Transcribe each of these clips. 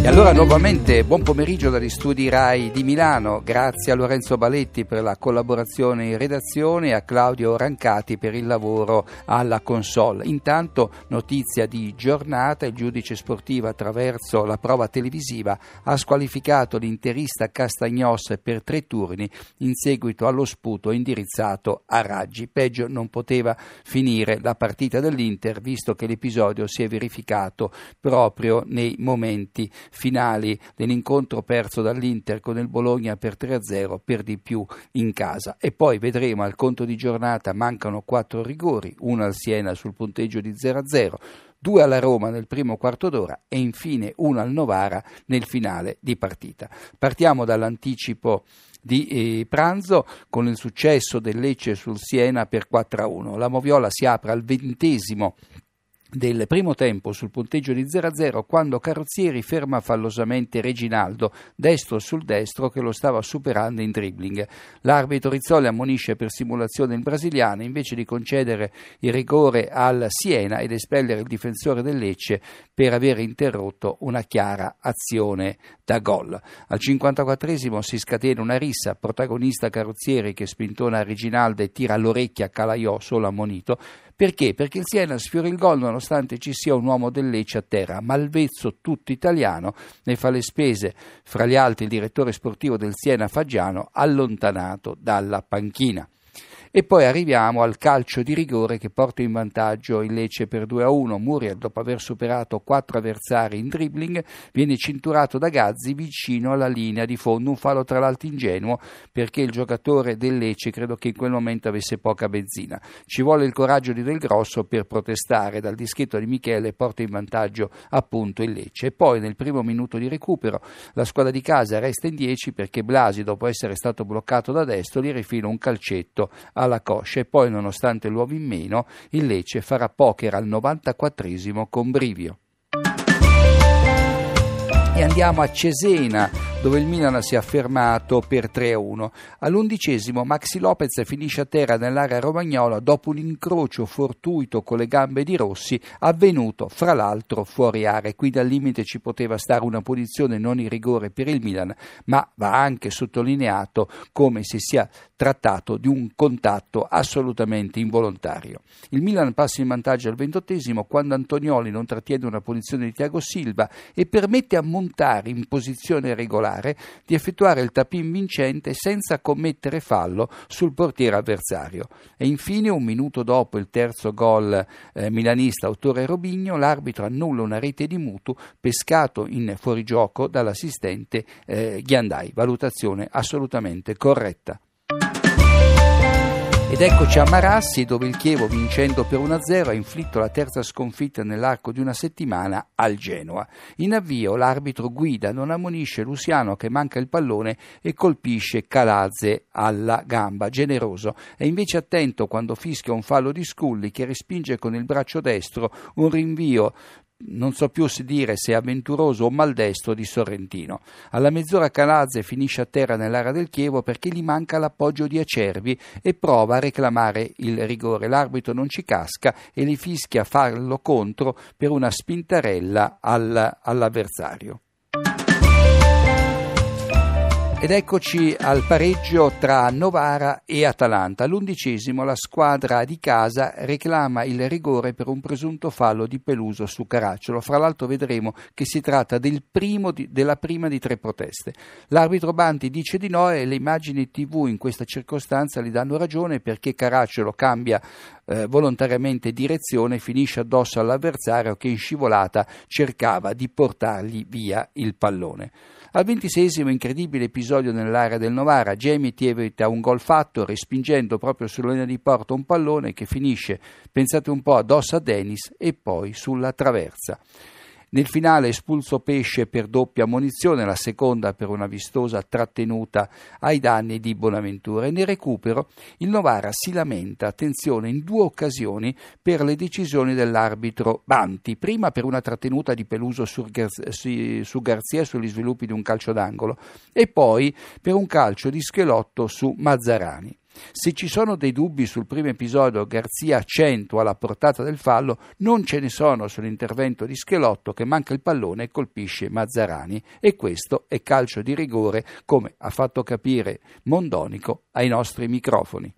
E allora nuovamente buon pomeriggio dagli studi RAI di Milano, grazie a Lorenzo Baletti per la collaborazione in redazione e a Claudio Rancati per il lavoro alla console. Intanto notizia di giornata, il giudice sportivo attraverso la prova televisiva ha squalificato l'interista Castagnos per tre turni in seguito allo sputo indirizzato a Raggi. Peggio non poteva finire la partita dell'Inter visto che l'episodio si è verificato proprio nei momenti finali dell'incontro perso dall'Inter con il Bologna per 3-0 per di più in casa e poi vedremo al conto di giornata mancano quattro rigori, uno al Siena sul punteggio di 0-0 due alla Roma nel primo quarto d'ora e infine uno al Novara nel finale di partita. Partiamo dall'anticipo di eh, pranzo con il successo del Lecce sul Siena per 4-1. La Moviola si apre al ventesimo del primo tempo sul punteggio di 0-0 quando Carrozzieri ferma fallosamente Reginaldo, destro sul destro che lo stava superando in dribbling. L'arbitro Rizzoli ammonisce per simulazione il brasiliano invece di concedere il rigore al Siena ed espellere il difensore del Lecce per aver interrotto una chiara azione da gol. Al 54 si scatena una rissa, protagonista Carrozzieri che spintona Reginaldo e tira all'orecchia Calaiò solo ammonito, perché? Perché il Siena sfiora il gol nonostante ci sia un uomo del Lecce a terra, Malvezzo tutto italiano, ne fa le spese, fra gli altri il direttore sportivo del Siena Faggiano, allontanato dalla panchina. E poi arriviamo al calcio di rigore che porta in vantaggio il Lecce per 2 a 1. Muriel, dopo aver superato quattro avversari in dribbling, viene cinturato da Gazzi vicino alla linea di fondo. Un fallo tra l'altro ingenuo perché il giocatore del Lecce credo che in quel momento avesse poca benzina. Ci vuole il coraggio di Del Grosso per protestare. Dal dischetto di Michele porta in vantaggio appunto il Lecce. E poi nel primo minuto di recupero la squadra di casa resta in 10 perché Blasi, dopo essere stato bloccato da destro, gli rifila un calcetto alla coscia e poi, nonostante l'uovo in meno, il Lecce farà poker al 94 con Brivio. E andiamo a Cesena dove il Milan si è affermato per 3-1. All'undicesimo Maxi Lopez finisce a terra nell'area romagnola dopo un incrocio fortuito con le gambe di Rossi avvenuto fra l'altro fuori area. Qui dal limite ci poteva stare una punizione non in rigore per il Milan, ma va anche sottolineato come si sia trattato di un contatto assolutamente involontario. Il Milan passa in vantaggio al ventottesimo quando Antonioli non trattiene una punizione di Tiago Silva e permette a montare in posizione regolare di effettuare il tapin vincente senza commettere fallo sul portiere avversario. E infine, un minuto dopo il terzo gol eh, milanista autore Robigno, l'arbitro annulla una rete di Mutu pescato in fuorigioco dall'assistente eh, Ghiandai. Valutazione assolutamente corretta. Ed eccoci a Marassi dove il Chievo vincendo per 1-0 ha inflitto la terza sconfitta nell'arco di una settimana al Genoa. In avvio l'arbitro guida non ammonisce Luciano che manca il pallone e colpisce Calazze alla gamba, generoso. È invece attento quando fischia un fallo di Sculli che respinge con il braccio destro un rinvio non so più se dire se avventuroso o maldestro di Sorrentino. Alla mezz'ora Calazze finisce a terra nell'area del Chievo perché gli manca l'appoggio di Acerbi e prova a reclamare il rigore. L'arbitro non ci casca e li fischia farlo contro per una spintarella all, all'avversario. Ed eccoci al pareggio tra Novara e Atalanta. All'undicesimo la squadra di casa reclama il rigore per un presunto fallo di Peluso su Caracciolo. Fra l'altro vedremo che si tratta del di, della prima di tre proteste. L'arbitro Banti dice di no e le immagini TV in questa circostanza gli danno ragione perché Caracciolo cambia eh, volontariamente direzione finisce addosso all'avversario che in scivolata cercava di portargli via il pallone. Al ventisesimo incredibile episodio nell'area del Novara, Jamie evita un gol fatto respingendo proprio sulla linea di porta un pallone che finisce, pensate un po', addosso a Dennis e poi sulla traversa. Nel finale espulso Pesce per doppia munizione, la seconda per una vistosa trattenuta ai danni di Bonaventura e nel recupero il Novara si lamenta, attenzione, in due occasioni per le decisioni dell'arbitro Banti, prima per una trattenuta di Peluso su, Garzia sugli sviluppi di un calcio d'angolo e poi per un calcio di Schelotto su Mazzarani. Se ci sono dei dubbi sul primo episodio, Garzia accentua la portata del fallo, non ce ne sono sull'intervento di Schelotto che manca il pallone e colpisce Mazzarani. E questo è calcio di rigore, come ha fatto capire Mondonico ai nostri microfoni.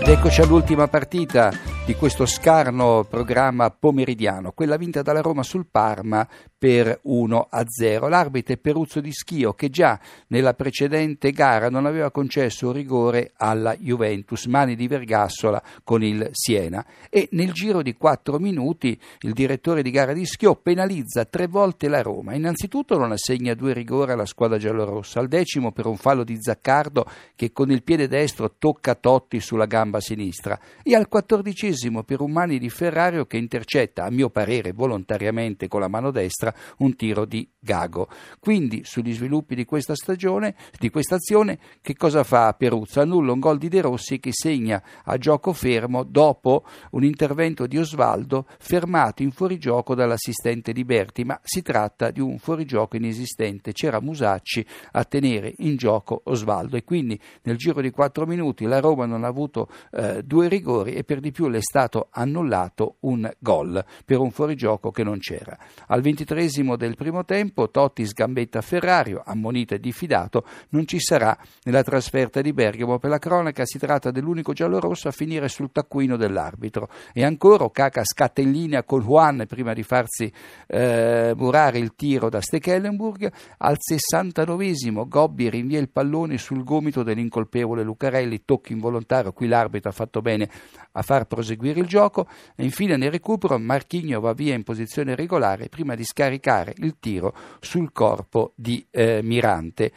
Ed eccoci all'ultima partita di questo scarno programma pomeridiano, quella vinta dalla Roma sul Parma per 1 a 0. L'arbitro è Peruzzo di Schio che già nella precedente gara non aveva concesso rigore alla Juventus, mani di Vergassola con il Siena e nel giro di 4 minuti il direttore di gara di Schio penalizza tre volte la Roma. Innanzitutto non assegna due rigori alla squadra giallorossa, al decimo per un fallo di Zaccardo che con il piede destro tocca Totti sulla gamba sinistra e al quattordicesimo per un mani di Ferrario che intercetta, a mio parere volontariamente con la mano destra, un tiro di Gago. Quindi sugli sviluppi di questa stagione, di questa azione, che cosa fa Peruzzo? Annulla un gol di De Rossi che segna a gioco fermo dopo un intervento di Osvaldo fermato in fuorigioco dall'assistente di Berti, ma si tratta di un fuorigioco inesistente. C'era Musacci a tenere in gioco Osvaldo e quindi nel giro di quattro minuti la Roma non ha avuto eh, due rigori e per di più le stato annullato un gol per un fuorigioco che non c'era. Al ventitresimo del primo tempo Totti sgambetta Ferrario, ammonito e diffidato, non ci sarà nella trasferta di Bergamo. Per la cronaca si tratta dell'unico giallorosso a finire sul taccuino dell'arbitro. E ancora Caca scatta in linea con Juan prima di farsi eh, murare il tiro da Stekelenburg. Al 69esimo Gobbi rinvia il pallone sul gomito dell'incolpevole Lucarelli, tocco involontario, qui l'arbitro ha fatto bene a far proseguire proseguire il gioco e infine nel recupero Marchigno va via in posizione regolare prima di scaricare il tiro sul corpo di eh, Mirante.